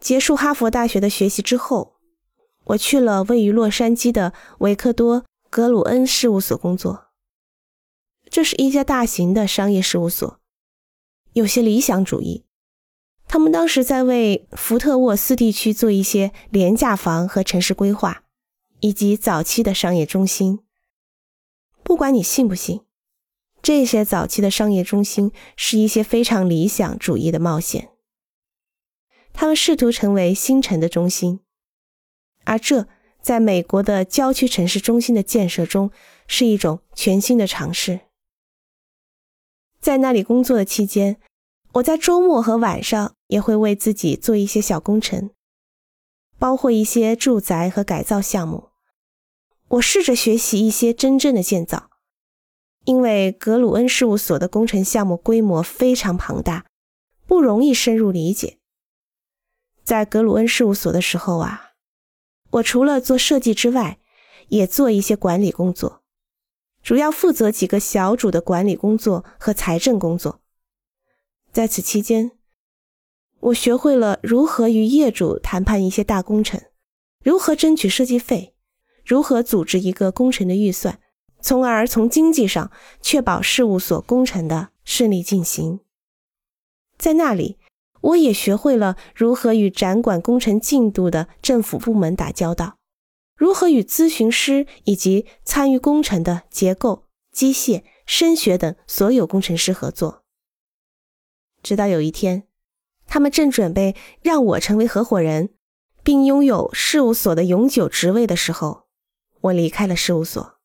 结束哈佛大学的学习之后，我去了位于洛杉矶的维克多·格鲁恩事务所工作。这是一家大型的商业事务所，有些理想主义。他们当时在为福特沃斯地区做一些廉价房和城市规划，以及早期的商业中心。不管你信不信，这些早期的商业中心是一些非常理想主义的冒险。他们试图成为新城的中心，而这在美国的郊区城市中心的建设中是一种全新的尝试。在那里工作的期间，我在周末和晚上也会为自己做一些小工程，包括一些住宅和改造项目。我试着学习一些真正的建造，因为格鲁恩事务所的工程项目规模非常庞大，不容易深入理解。在格鲁恩事务所的时候啊，我除了做设计之外，也做一些管理工作，主要负责几个小组的管理工作和财政工作。在此期间，我学会了如何与业主谈判一些大工程，如何争取设计费，如何组织一个工程的预算，从而从经济上确保事务所工程的顺利进行。在那里。我也学会了如何与掌管工程进度的政府部门打交道，如何与咨询师以及参与工程的结构、机械、声学等所有工程师合作。直到有一天，他们正准备让我成为合伙人，并拥有事务所的永久职位的时候，我离开了事务所。